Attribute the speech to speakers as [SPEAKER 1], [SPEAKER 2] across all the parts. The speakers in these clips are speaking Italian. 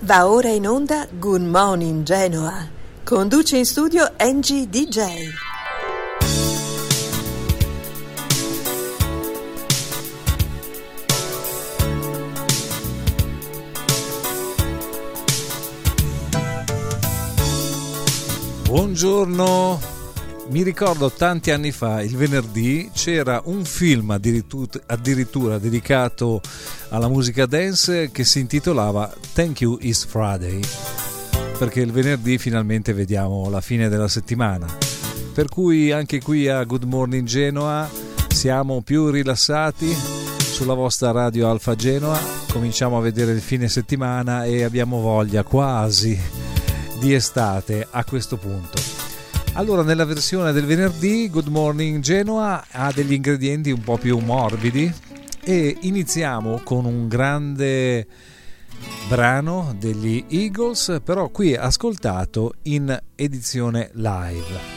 [SPEAKER 1] Va ora in onda Good Morning Genoa. Conduce in studio Angie DJ.
[SPEAKER 2] Buongiorno, mi ricordo tanti anni fa, il venerdì, c'era un film addirittura, addirittura, dedicato alla musica dance che si intitolava Thank You Is Friday, perché il venerdì finalmente vediamo la fine della settimana. Per cui anche qui a Good Morning Genoa siamo più rilassati sulla vostra radio Alfa Genoa, cominciamo a vedere il fine settimana e abbiamo voglia quasi di estate a questo punto. Allora, nella versione del venerdì, Good Morning Genoa ha degli ingredienti un po' più morbidi e iniziamo con un grande brano degli Eagles, però qui ascoltato in edizione live.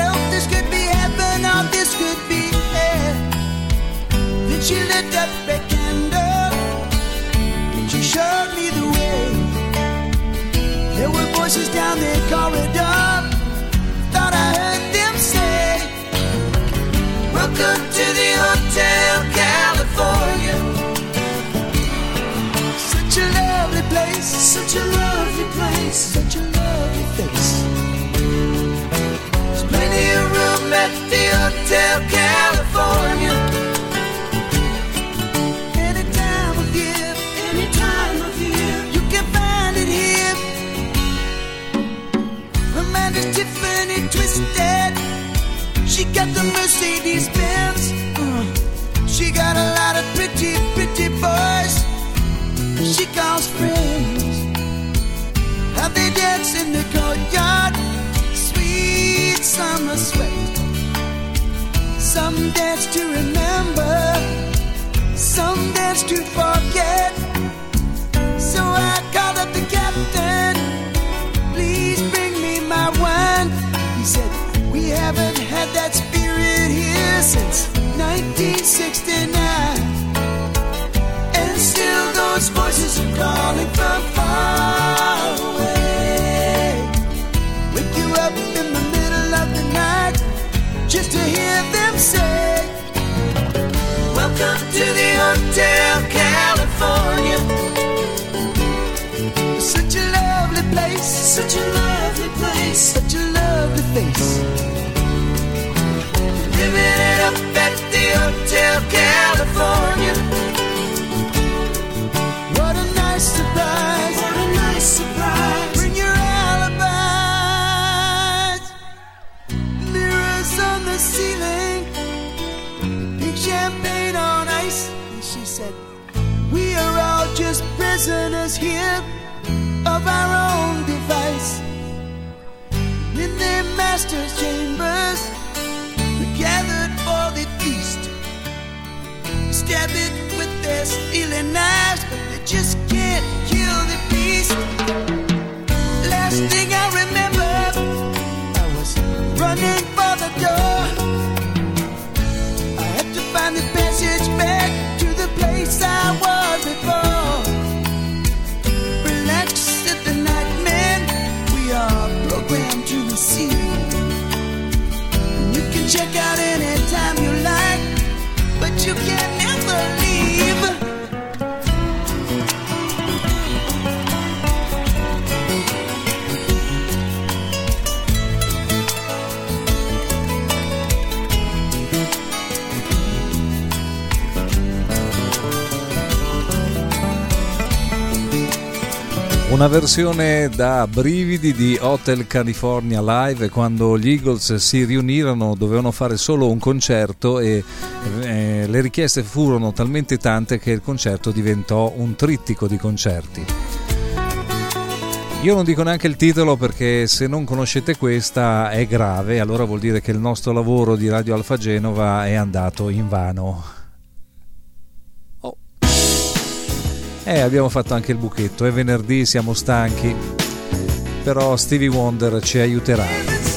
[SPEAKER 3] myself, this could be heaven or this could be hell. Then she lit up a candle and she showed me the way. There were voices down the corridor, thought I heard them say, Welcome to the Hotel California. Such a lovely place, such a lovely place, such a At the Hotel California. Any time of year, any time of year, you can find it
[SPEAKER 4] here. Her is Tiffany Twisted. She got the Mercedes. since 1969 And still those voices are calling from far away. Wake you up in the middle of the night Just to hear them say Welcome to the hotel. California. What a nice surprise! What a nice surprise! Bring your alibis, mirrors on the ceiling, pink champagne on ice. And she said, We are all just prisoners here of our own device. In their master's chambers. Stab
[SPEAKER 3] it with their stealing knives, but they just can't kill the beast. Last thing I Una versione da brividi di Hotel California Live quando gli Eagles si riunirono dovevano fare solo un concerto e eh, le richieste furono talmente tante che il concerto diventò un trittico di concerti. Io non dico neanche il titolo perché se non conoscete questa è grave, allora vuol dire che il nostro lavoro di Radio Alfa Genova è andato in vano. Eh, abbiamo fatto anche il buchetto, è venerdì, siamo stanchi, però Stevie Wonder
[SPEAKER 4] ci aiuterà.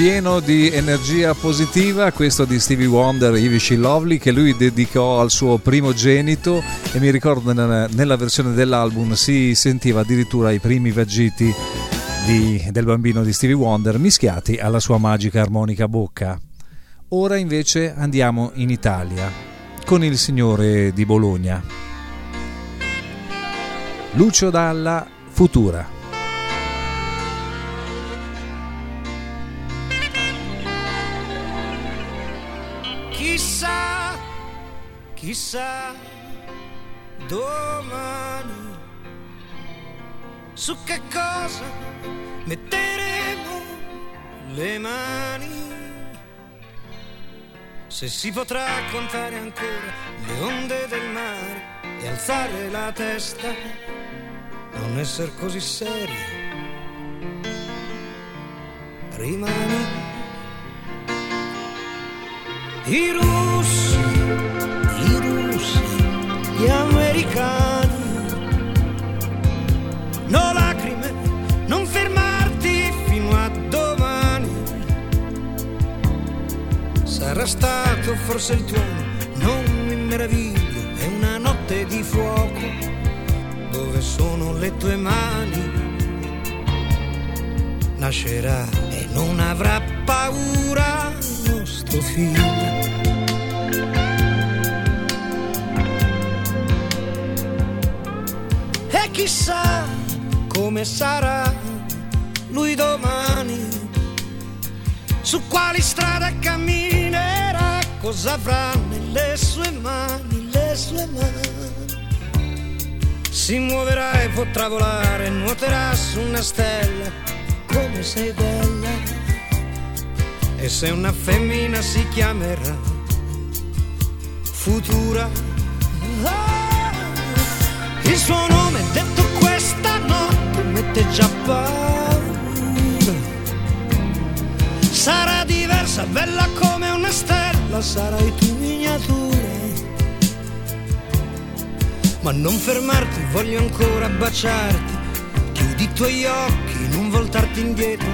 [SPEAKER 4] Pieno di energia positiva, questo di Stevie Wonder, Ivy Lovely, che lui dedicò al suo primogenito e mi ricordo nella versione dell'album si sentiva addirittura i primi vagiti di- del bambino di Stevie Wonder mischiati alla sua magica armonica bocca. Ora invece andiamo in Italia con il signore di Bologna. Lucio Dalla, Futura.
[SPEAKER 3] Chissà
[SPEAKER 4] domani su che cosa metteremo le mani. Se si potrà contare ancora le onde del mare e alzare la testa, non essere così seri. Rimani. I russi, gli americani. No lacrime, non fermarti fino a domani. Sarà stato forse il tuono, non mi meraviglio, è una notte di fuoco. Dove sono le tue mani? Nascerà e non avrà paura nostro figlio. Chissà come sarà lui domani, su quali strade camminerà, cosa avrà nelle sue mani, le sue mani. Si muoverà e potrà volare, nuoterà su una stella, come sei bella. E se una femmina si chiamerà futura. Il suo nome detto questa notte mette già paura. Sarà diversa, bella come una stella, sarai tu miniatura. Ma non fermarti, voglio ancora baciarti. Chiudi i tuoi occhi, non voltarti indietro.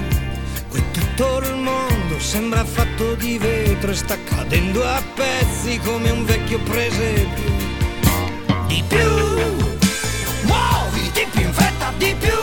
[SPEAKER 4] Qui tutto il mondo sembra fatto di vetro e sta cadendo a pezzi come un vecchio presepio. Di più, più in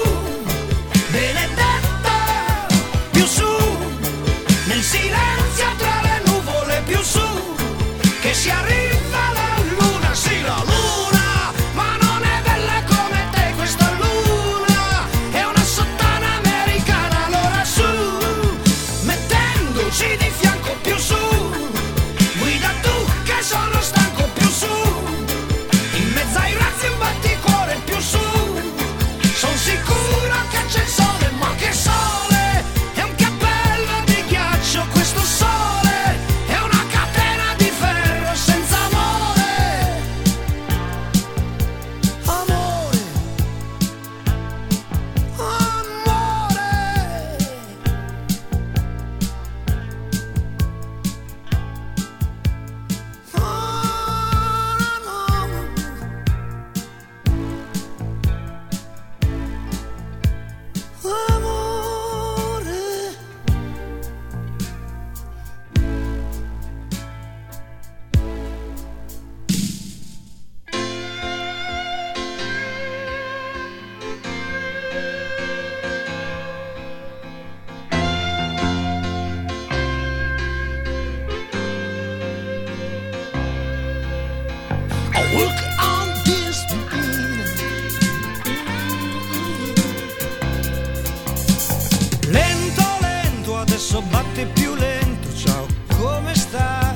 [SPEAKER 4] adesso batte più lento. Ciao, come sta?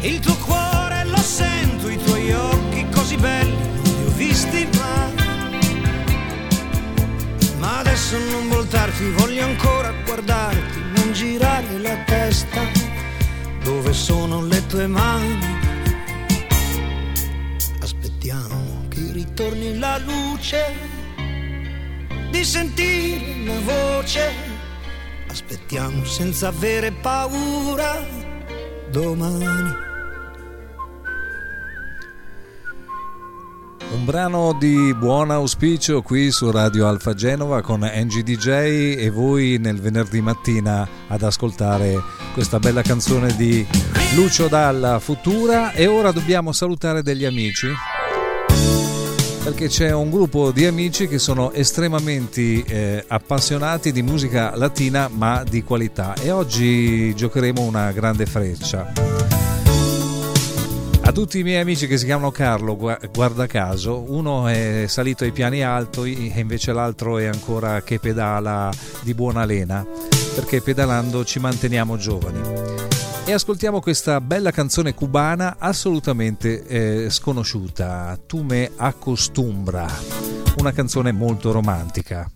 [SPEAKER 4] Il tuo cuore lo sento, i tuoi occhi così belli, non li ho visti mai. Ma adesso non voltarti, voglio ancora guardarti, non girare la testa. Dove sono le tue mani? Aspettiamo che ritorni la luce di sentire una voce. Aspettiamo senza avere paura. Domani.
[SPEAKER 3] Un brano di buon auspicio qui su Radio Alfa Genova con Angie DJ e voi nel venerdì mattina ad ascoltare questa bella canzone di Lucio Dalla Futura. E ora dobbiamo salutare degli amici perché c'è un gruppo di amici che sono estremamente eh, appassionati di musica latina ma di qualità e oggi giocheremo una grande freccia. A tutti i miei amici che si chiamano Carlo, gua- guarda caso, uno è salito ai piani alti e invece l'altro è ancora che pedala di buona lena, perché pedalando ci manteniamo giovani.
[SPEAKER 2] E ascoltiamo questa bella canzone cubana assolutamente eh, sconosciuta, Tu me acostumbra, una canzone molto romantica.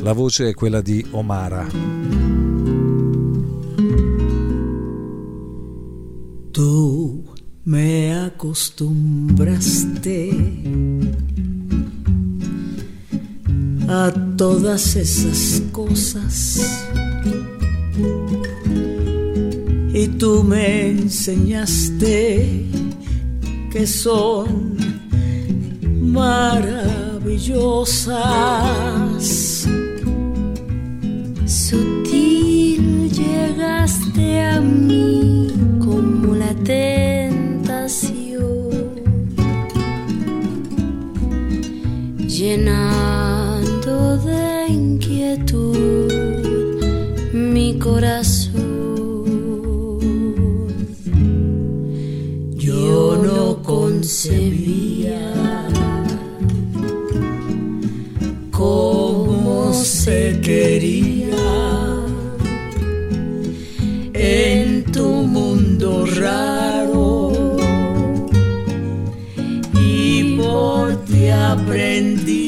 [SPEAKER 2] La voce è quella di Omara.
[SPEAKER 5] Tu me acostumbraste a todas esas cosas y tú me enseñaste que son maravillosas.
[SPEAKER 6] Sutil llegaste a mí como la tentación, llenando de inquietud mi corazón. Yo no concebía
[SPEAKER 5] cómo se quería aprendí.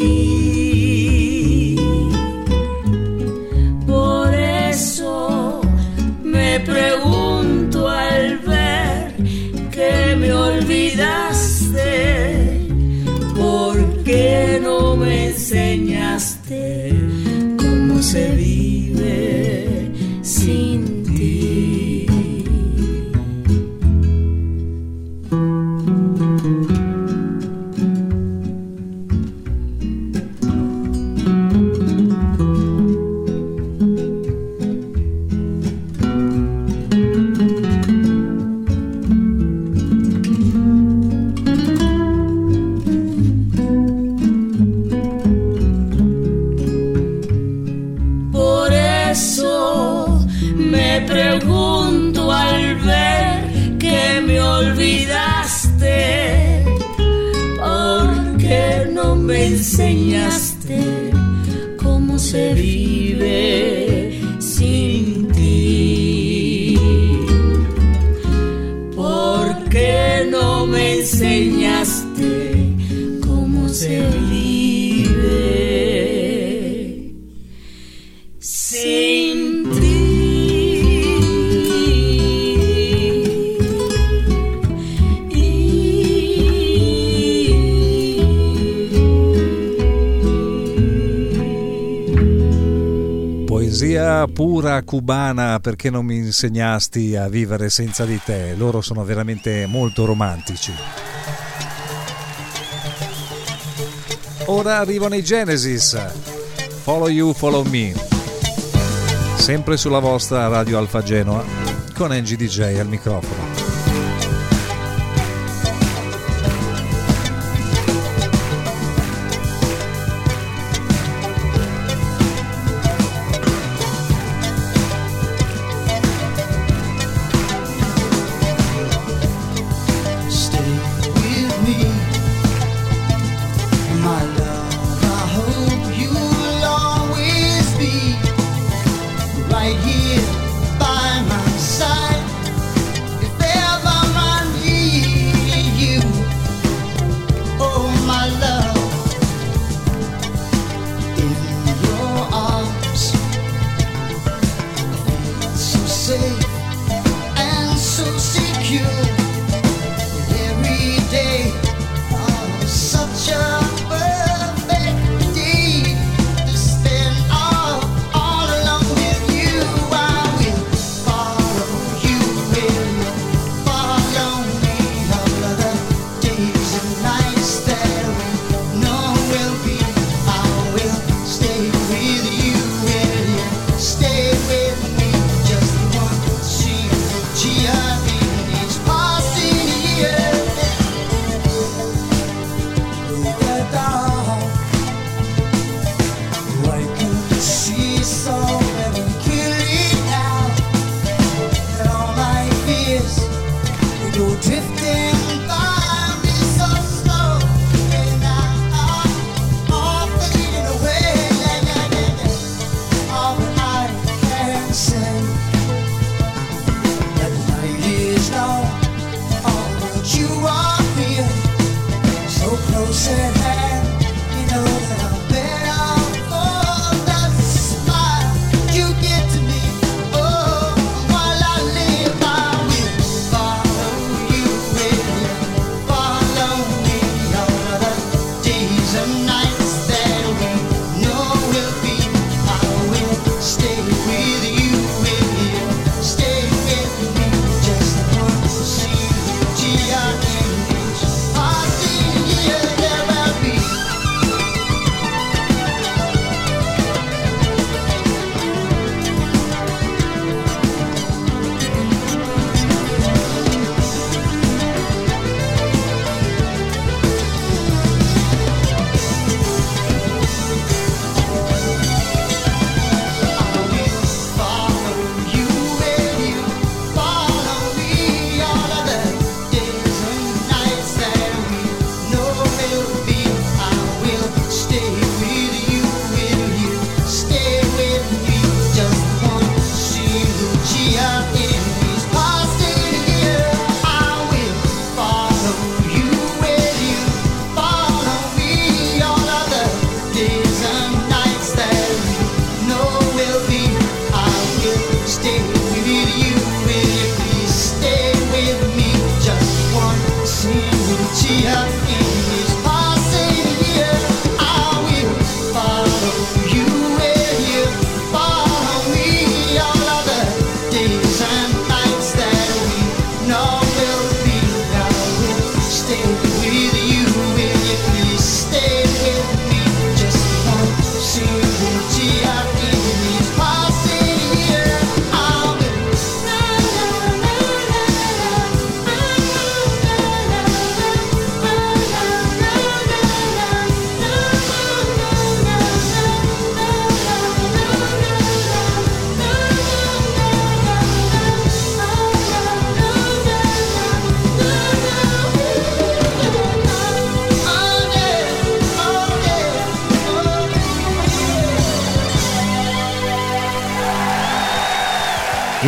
[SPEAKER 2] Poesia pura cubana perché non mi insegnasti a vivere senza di te. Loro sono veramente molto romantici. Ora arrivano i Genesis. Follow you, follow me. Sempre sulla vostra Radio Alfa Genoa con Angie DJ al microfono.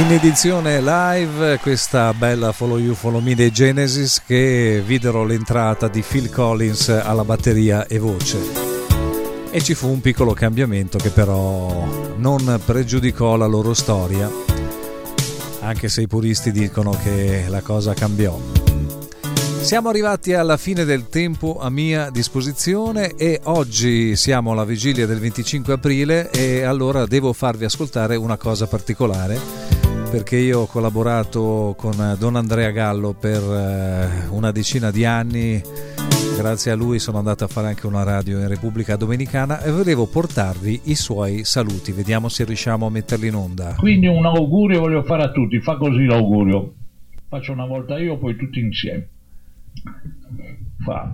[SPEAKER 7] In
[SPEAKER 3] edizione live questa bella Follow You Follow Me dei Genesis che videro l'entrata di Phil Collins alla batteria e voce. E ci fu un piccolo cambiamento che però non pregiudicò la loro storia anche se i puristi dicono che la cosa cambiò. Siamo arrivati alla fine del tempo a mia disposizione e oggi siamo alla vigilia del 25 aprile e allora devo farvi ascoltare una cosa particolare perché io ho collaborato con Don Andrea Gallo per eh, una decina di anni. Grazie a lui sono andato a fare anche una radio in Repubblica Dominicana e volevo portarvi i suoi saluti. Vediamo se riusciamo a metterli in onda.
[SPEAKER 8] Quindi un augurio voglio fare a tutti. Fa così l'augurio. Faccio una volta io poi tutti insieme. Fa.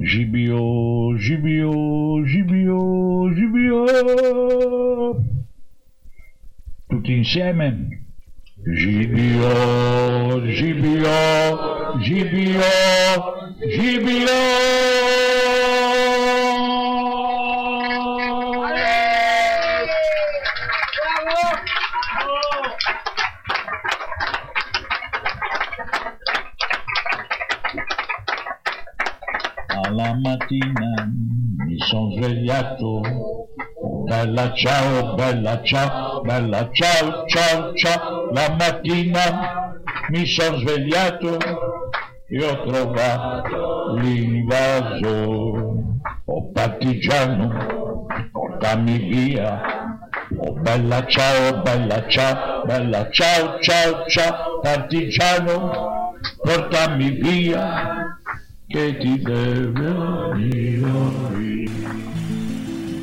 [SPEAKER 8] Gibio, Gibio, Gibio, Gibio. Tutti insieme. Gibio, Gibio, Gibio, Gibio. Alla mattina mi sono svegliato, bella ciao, bella ciao, bella ciao, ciao, ciao. La mattina mi sono svegliato e ho trovato l'invaso. Oh partigiano, portami via. Oh bella ciao, bella ciao, bella ciao, ciao, ciao. Partigiano, portami via che ti deve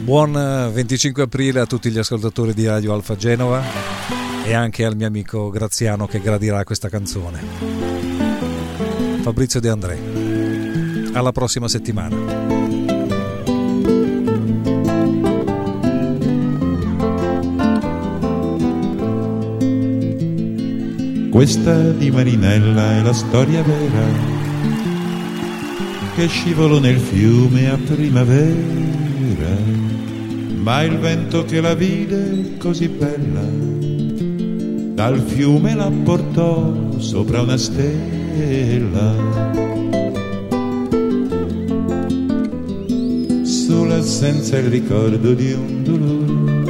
[SPEAKER 3] Buon 25 aprile a tutti gli ascoltatori di Radio Alfa Genova e anche al mio amico Graziano che gradirà questa canzone. Fabrizio De André. Alla prossima settimana.
[SPEAKER 9] Questa di Marinella è la storia vera che scivolò nel fiume a primavera, ma il vento che la vide così bella, dal fiume la portò sopra una stella. Sola senza il ricordo di un dolore,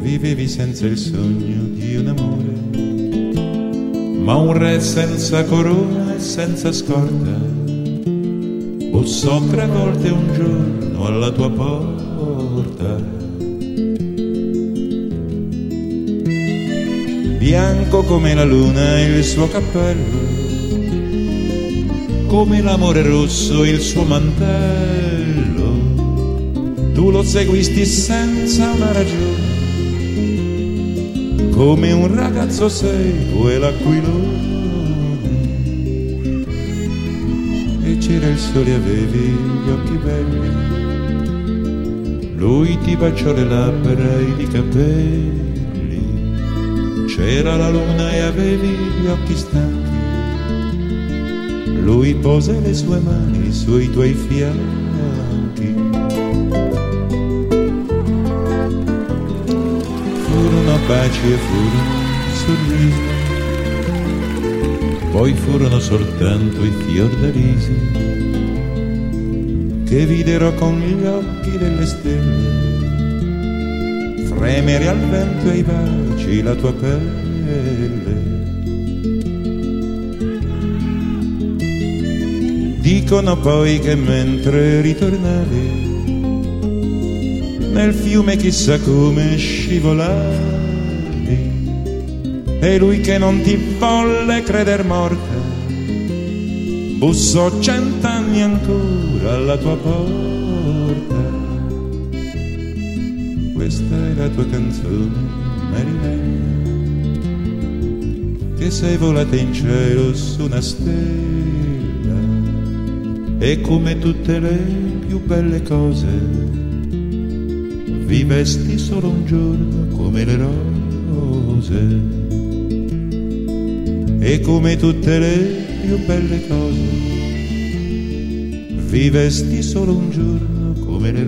[SPEAKER 9] vivevi senza il sogno di un amore, ma un re senza corona e senza scorta bussò tre volte un giorno alla tua porta. Bianco come la luna il suo cappello, come l'amore rosso il suo mantello. Tu lo seguisti senza una ragione, come un ragazzo segue l'aquilone. c'era il sole avevi gli occhi belli, lui ti baciò le labbra e i capelli, c'era la luna e avevi gli occhi stanchi, lui pose le sue mani sui tuoi fianchi. Furono baci e furono sorrisi. Poi furono soltanto i fiordalisi che videro con gli occhi delle stelle fremere al vento e ai baci la tua pelle. Dicono poi che mentre ritornavi nel fiume chissà come scivolavi e lui che non ti volle creder morta bussò cent'anni ancora alla tua porta. Questa è la tua canzone marinella che sei volata in cielo su una stella. E come tutte le più belle cose vivesti solo un giorno come le rose. E come tutte le più belle cose vivesti solo un giorno come le